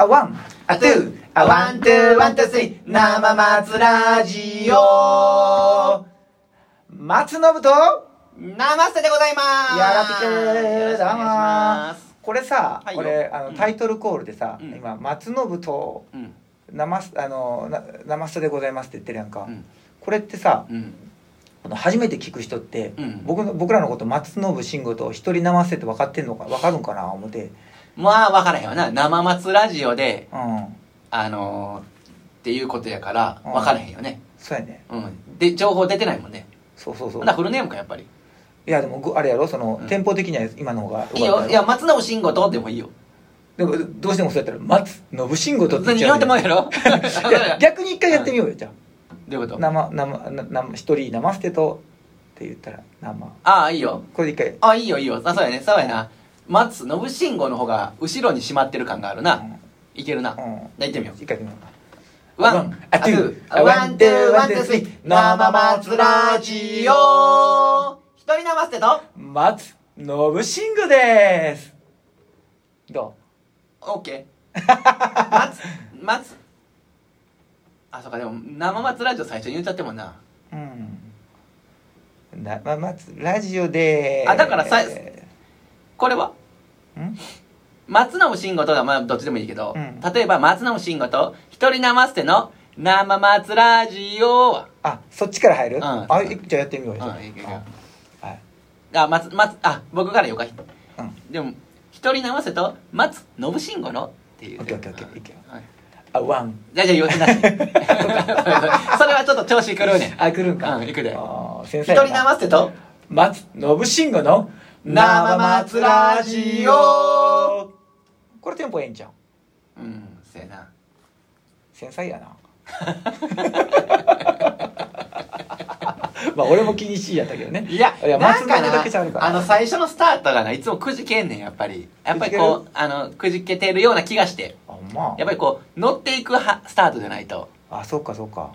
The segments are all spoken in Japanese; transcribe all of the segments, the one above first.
あ、ワン、あ、ツー、あ、ワン、ツー、ワン、ツー、スリー、生松ラジオ。松信と、ナマステでございます。やらぴけよろしくお願いしどうもます。これさ、はいよ。これ、あの、うん。タイトルコールでさ、うん。今、松信と、うん。生す、あの、な生スでございますって言ってるやんか。うん。これってさ、うん。あの初めて聞く人って、うん。僕の僕らのこと松信慎吾と一人生捨てって分かってんのか分かるんかな思ってまあ分からへんわな。生松ラジオでうん。あのー、っていうことやからうん。分からへんよね。そうやね。うん。で情報出てないもんね。そうそうそう。ほなフルネームかやっぱり。いやでもごあれやろ？その、うん。店舗的には今の方がいいよ。いや松信慎吾とでもいいよ。でもどうしてもそうやったら松信慎吾とって言っちゃう何言わんてもやろ？いや逆に一回やってみようよじゃ どういうこと？あ生生な生一人生捨てとって言ったら生。ああいいよ。これで一回。あいいよいいよ。あそうやね。そうやな松信慎吾の方が後ろにしまってる感があるな、いけるな、うん、行ってみよう。一回やってみようか。ワン、ああ、ツー、あワン、ツー、ワン、ツー、スリー、生松ラジオ。一人生捨てと、松信慎吾です。どオッケー。松、松。あ、そうか、でも、生松ラジオ最初に言っちゃってもんな。ううん。生松ラジオであだからさんこれは？松信慎吾とはまあどっちでもいいけど、うん。例えば松信慎吾と一人生捨ての生松ラジオは、あそっちから入る、ん。あいじゃあやってみよう。よ、うんはい。あ、松、松、あ、僕から言おうか。うん。でも、一人生捨てと松信慎吾のっていう。オッケーオッケーオッケー。いけよ。はい。あワン。じゃあじゃあ言わせなし。それはちょっと調子狂うねん。あ来るんか。うん行くで。一人生捨てと松信慎吾の生松ラジオ。これテンポええんちゃう？うん、せやな。繊細やな。まあ俺も気にしいやったけどね。いや、いやなんか松永だけちゃうから。な、あの、最初のスタートがな、いつもくじけんねん、やっぱり。やっぱりこう、あの、くじけてるような気がして。あま？あやっぱりこう、乗っていくはスタートじゃないと。あそっかそっか、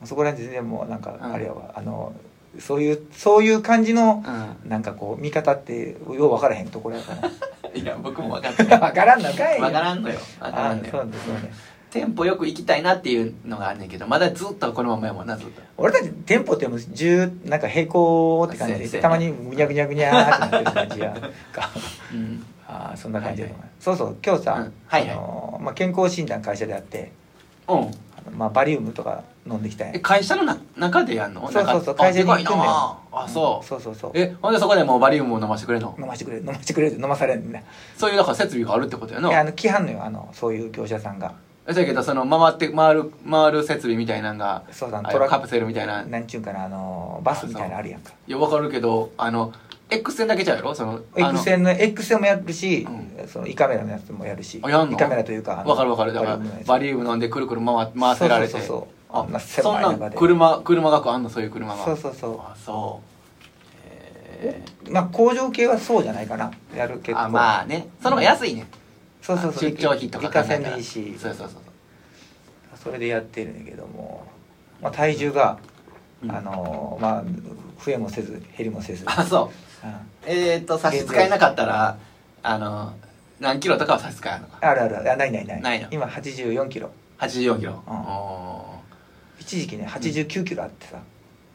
うん。そこら辺全然もうなんかうん。あれやわ、あのそういうそういう感じのうなんかこう見方ってよう分からへんところやからん。いや、僕も分かってない。分からんのかい分からんのよ。分からあんのよ。そうですそうねテンポよく行きたいなっていうのがあんねんけど、まだずっとこのままやもんな、ずっと。俺たちテンポってもう10なんか平行って感じでたまにぐにゃぐにゃぐにゃーってなってる感じやか うん。ああそんな感じだと思う、はいそうそう今日さ、うんはいはいあのーまあ、健康診断会社であってうん。まあ、バリウムとか飲んできたんや。え、会社のな中でやんの？そうそうそうなんか会社に行くんだよ。な。あ、そう。そうそうそう。え、ほんでそこでもうバリウムを飲ましてくれんの？飲ましてくれ飲ましてくれって飲まされんねん。ねそういうだから設備があるってことやいやあな。の来はんのよあのそういう業者さんが。えだけど、その回って、回る、回る設備みたいなんが、そうだトラあカプセルみたいな。いなんちゅうんかなあのバスみたいなのあるやんか。や、わかるけど、あの、X 線だけちゃうやろ？その、X 線の X 線もやるし、うその胃カメラのやつもやるし。あやんの？胃カメラというかあのわかるわかる。だからバリウムのやつ、バリウム飲んでくるくる回回せられて。そうそうそうそうああんなそんなん狭い中で。車、車学あんの？そういう車が。そうそうそう。あ、そう。えまあ工場系はそうじゃないかな。やるけー、ど。あ、まあね。その方が安いね。そうそうそう。出張費とか理科考えたら。線でいいし。そうそうそう。それでやってるんだけども、まあ、体重が、うん。あのまあ増えもせず減りもせず、あ、そう。うん。えー、っと差し支えなかったらあの何キロとかは差し支えるのか？あるある。あないないない。ないの。今84キロ。84キロ、うん。お一時期ね89キロあってさ、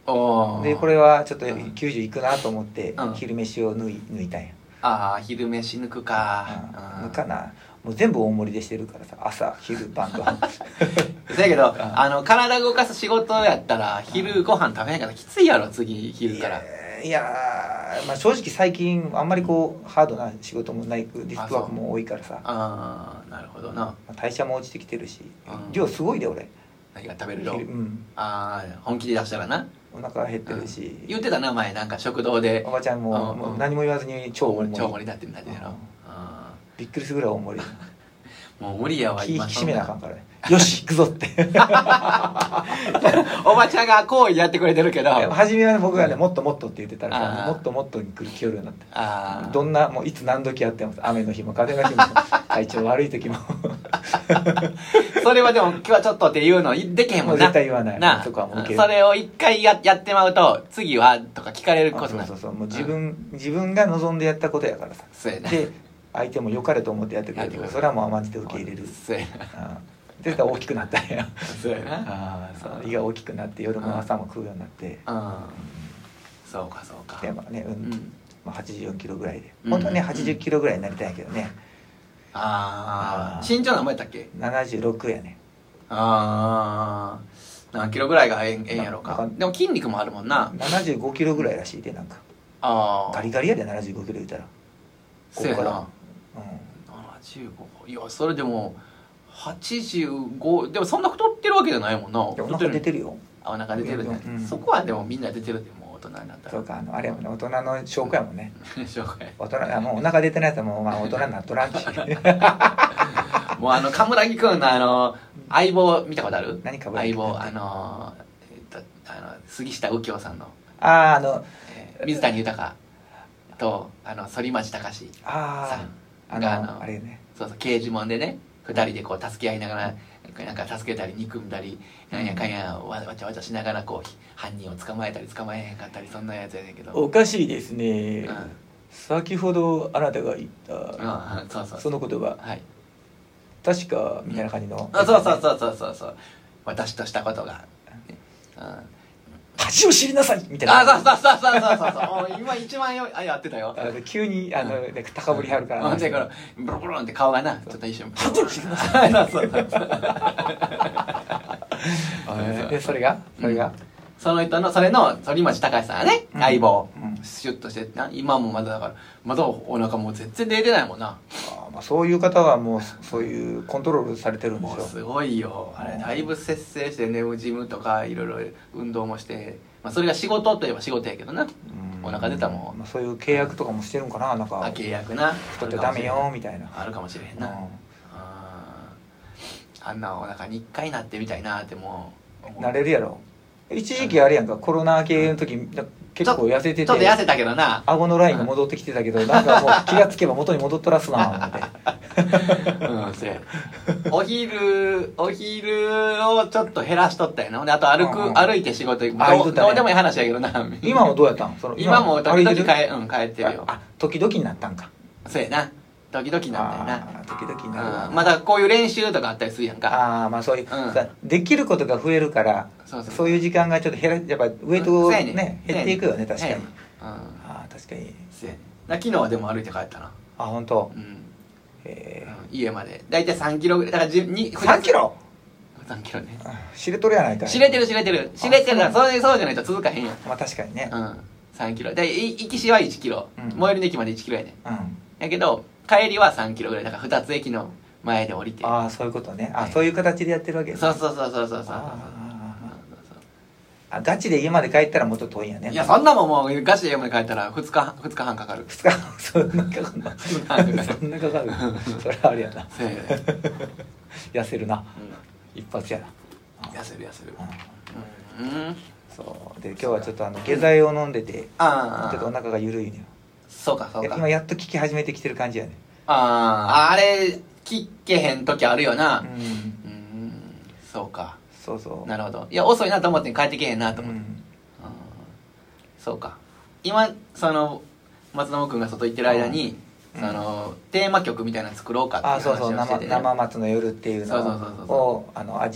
ーおー。でこれはちょっとうん。90いくなと思って、うん。昼飯を抜い抜いたんや、ああ昼飯抜くか、うん。抜かな。もう全部大盛りでしてるからさ朝昼晩とそ やけど、ん。あの体動かす仕事やったら昼ご飯食べないからきついやろ次昼から。いやーまあ、正直最近あんまりこうハードな仕事もないディスクワークも多いからさ。ああなるほどな。まあ代謝も落ちてきてるし、うん。量すごいで俺何が食べる量昼うん。ああ本気で出したらな。お腹減ってるし、言ってたな前なんか食堂で。おばちゃんも,、うんもう何も言わずに超大盛り。超盛りだってなってるやろ、びっくりするぐらい大盛り。ー もう無理やわ気引き今締めなあかんから。ねよし行くぞって。おばちゃんが好意やってくれてるけど。初めはね僕がねもっともっとって言ってたらもっともっとに来る来よるようになってどんなもういつ何時やっても雨の日も風の日も体調悪い時も それはでも今日はちょっとっていうのできへんもんな。もう絶対言わない。なそこはもうそれを一回ややってまうと次はとか聞かれることそうなそうそう。もう自分、自分が望んでやったことやからさ。そうやな。で相手も良かれと思ってやってくれる。からそれはもう甘んじて受け入れる。そうやな。大きくなったんや。そうやな。ああそう。胃が大きくなって夜も朝も食うようになって。うん。そうかそうか。でまあね、ううん。んまあ、84キロぐらいで。うん。本当はね80キロぐらいになりたいけどねあー。ああ身長何もやったっけ？76やね。ああ何キロぐらいがええんええんやろうか。でも筋肉もあるもんな。75キロぐらいらしいでなんか。ああガリガリやで75キロ言うたら。ここそうやな。から。75いやそれでも85でもそんな太ってるわけじゃないもんな。お腹出てるよ。あお腹出てるね、うん。そこはでもみんな出てるでも。う大人になった。らそうかあのあれやもんね大人の証拠やもんね。紹介。大人あもうお腹出てないやつはもうまあ大人になっとらんし。もうあの冠城くんのあの相棒見たことある？何冠城くんって相棒あのえっとあの杉下右京さんの、あああのえー水谷豊とあの反町隆史あさああがあののあれね。そうそう刑事門でね二人でこう助け合いながらなんか助けたり憎んだりなんやかんやわわちゃわちゃしながらこう犯人を捕まえたり捕まえへんかったりそんなやつやねんけど。おかしいですね。うん。先ほどあなたが言ったうんそうそうその言葉。はい。確かみたいな感じのあそうそうそうそうそうそう。私としたことが、ねうん恥を知りなさいみたいな。あ、そうそうそうそうそうそう。今一番よ、あ、やってたよ。急にあの、ね高ぶりはるから。ほん。で、この、ブロブロンって顔がな、ちょっと一瞬。恥を知りなさい。そうそうそう。それが？それが、その人の、それの、反町隆史さんがね、うん。相棒。うん。シュッとしてな、今もまだだから、まだお腹もう全然出てないもんな。あまあ、そういう方はもうそういうコントロールされてるんでしょもうすごいよ。あれ、だいぶ節制してね、ジムとかいろいろ運動もして、まあそれが仕事といえば仕事やけどな。うん。お腹出たもん。まあ、そういう契約とかもしてるんかななんか。あ、契約な。太ってダメよみたいな。あるかもしれへんうん。な。あー。あんなお腹に一回なってみたいなってもう。なれるやろ一時期あれやんかコロナ系の時だ結構痩せててちょっと痩せたけどな。顎のラインが戻ってきてたけどなんかもう 気がつけば元に戻っとらすな思って。うんそお昼お昼をちょっと減らしとったよな。あと歩く、うん。うん歩いて仕事行く。どね。どうでもいい話やけどな。今もどうやったん？その今も時々帰,、うん、帰ってるよ。ああ時々になったんか。そうやな時々なんだよな。時々になまだこういう練習とかあったりするやんか。ああまあそういう、うん。さできることが増えるからそうそう。いう時間がちょっと減らやっぱウエイトねやね減っていくよね確かに。そうん。ああ確かに。昨日はでも歩いて帰ったな。あ本当？うん。えうん家まで。大体3キロぐらい。だからじにー、3キロ。3キロね。あ知れとるやないかい。知れてる知れてる。知れてるからそうそうじゃないと続かへんよまあ確かにね。うん。3キロ。でい行きしは1キロ、うん。最寄りの駅まで1キロやねん。うん。やけど帰りは3キロぐらいだから2つ駅の前で降りて。ああそういうことね。あ、はい。そういう形でやってるわけですそうそうそうそうそうそうそうああガチで家まで帰ったらもっと遠いんやねいやそんなもんもうガチで家まで帰ったら2日2日半かかる2日そんなかかるの2日半かかるそんなかかるそれはあれやなせや痩せるなう一発やな、ん痩せる痩せるうんうん、うん、そうで今日はちょっとあの下剤を飲んでてああちょっとお腹が緩いねそうかそうか。今やっと効き始めてきてる感じやね。あああれ聞けへん時あるよな。うん。うんそうか。そうそう。なるほど。いや遅いなと思って帰ってけへんなと思って、うん。うんそうか。今その松友君が外行ってる間に、うん。そのテーマ曲みたいなの作ろうかっていうあそうそう。生話をしてて、ね、生松の夜っていうのそうそうそうそうを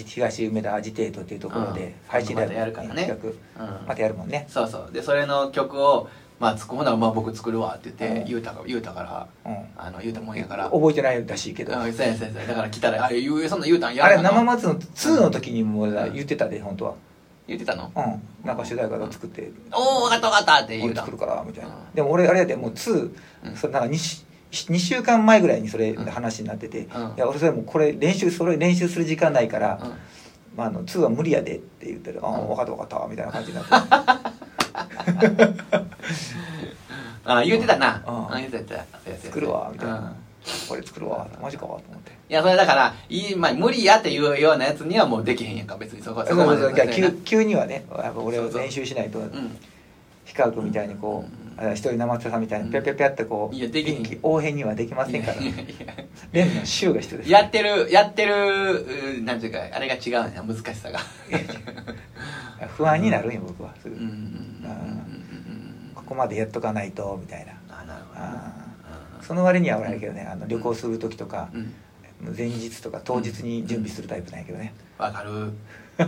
東梅田アジテートっていうところうん。で配信でやるからね。企画うん。またやるもんね。そうそう。でそれの曲をまあ作るならまあ僕作るわって言って、うん。言うたか言うたからうん。あの言うたもんやから。覚えてないらしいけど。うんそうやそうやそうやだから来たら「あ言うそんなん言うたんやあれ生松の2の時にも言ってたで本当は。言ってたの？うん。なんか主題歌を作って。おお分かった分かったって言うた。俺作るからみたいな。うん。でも俺あれやでもう2うん。それなんか 2, 2週間前ぐらいにそれ話になってて、うん。いや俺それもうこれ練習それ練習する時間ないから、うん。まあ、あの2は無理やでって言ってる「ああうん。分かった分かった」みたいな感じになって あ言ってたな。うん。あ言ってた作るわみたいな、うん。これ作るわマジかと思って。いやそれだからいい、まあ、無理やっていうようなやつにはもうできへんやんか。別にそこそうそうそう。いや急急にはねやっぱ俺はそうそう。練習しないとうん。氷川君みたいにこう、うん。あ一人生田さんみたいにうん。ピャピャピャってこういや臨機応変にはできませんから。いやいやい練の週が必要です。ややってるやってるうなんていうかあれが違うね難しさが。不安になるんよ僕は。すぐ、うんうんうんうんうんうんここまでやっとかないとみたいな。あなるほどその割には俺あれけどねあの旅行する時とかうん。前日とか当日に準備するタイプなんやけどね。わかる。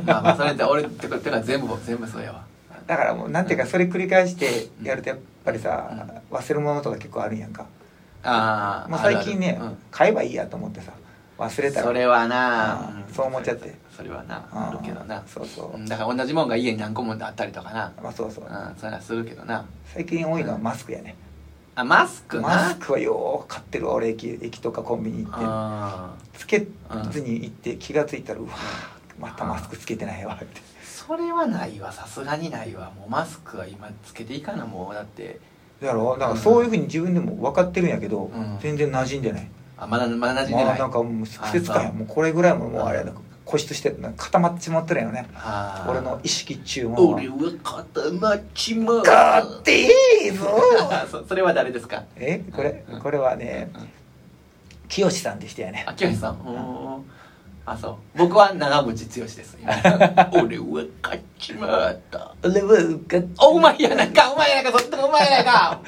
まあまあそれって俺ってか全部全部そうやわ。だからもうなんていうかそれ繰り返してやるとやっぱりさ忘れ物とか結構あるんやんか。ああもう最近ねあるある。買えばいいやと思ってさ忘れたそれはな。うん。そう思っちゃって。それはな。うん。あるけどな。そうそう。うんだから同じもんが家に何個もあったりとかな。まあそうそう。うんそういうのはするけどな。最近多いのはマスクやね。あマスクな？マスクはよう買ってるわ俺駅駅とかコンビニ行ってあつけずに行って気が付いたらうわまたマスクつけてないわ。ってそれはないわ。さすがにないわ。もうマスクは今つけていかな。もうだって。だろ？だからそういうふうに自分でも分かってるんやけど、うん。全然馴染んでない、あまだまだ馴染んでない。まあなんかもう感やあそう。もうこれぐらいももうあれやな。固執してなん。か固まっちまってるんやろね。あー。俺の意識中も。俺は固まっちまう。ガッていいぞあそそれは誰ですか？え？これうん。これはねうん。清さんでしたよね。あ清さん。おーあそう。僕は長渕剛です。今。俺は勝っちまった。俺はガッおうまいやないかうまいやないかそっちのうまいやないか。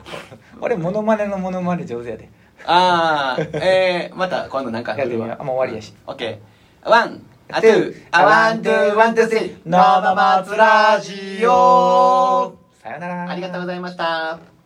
俺モノマネのモノマネ上手やでああえー、また今度なんかやってみよう。あもう終わりやし。オッケー one a two。 a one two one two three。生松ラジオ。さよなら。ありがとうございました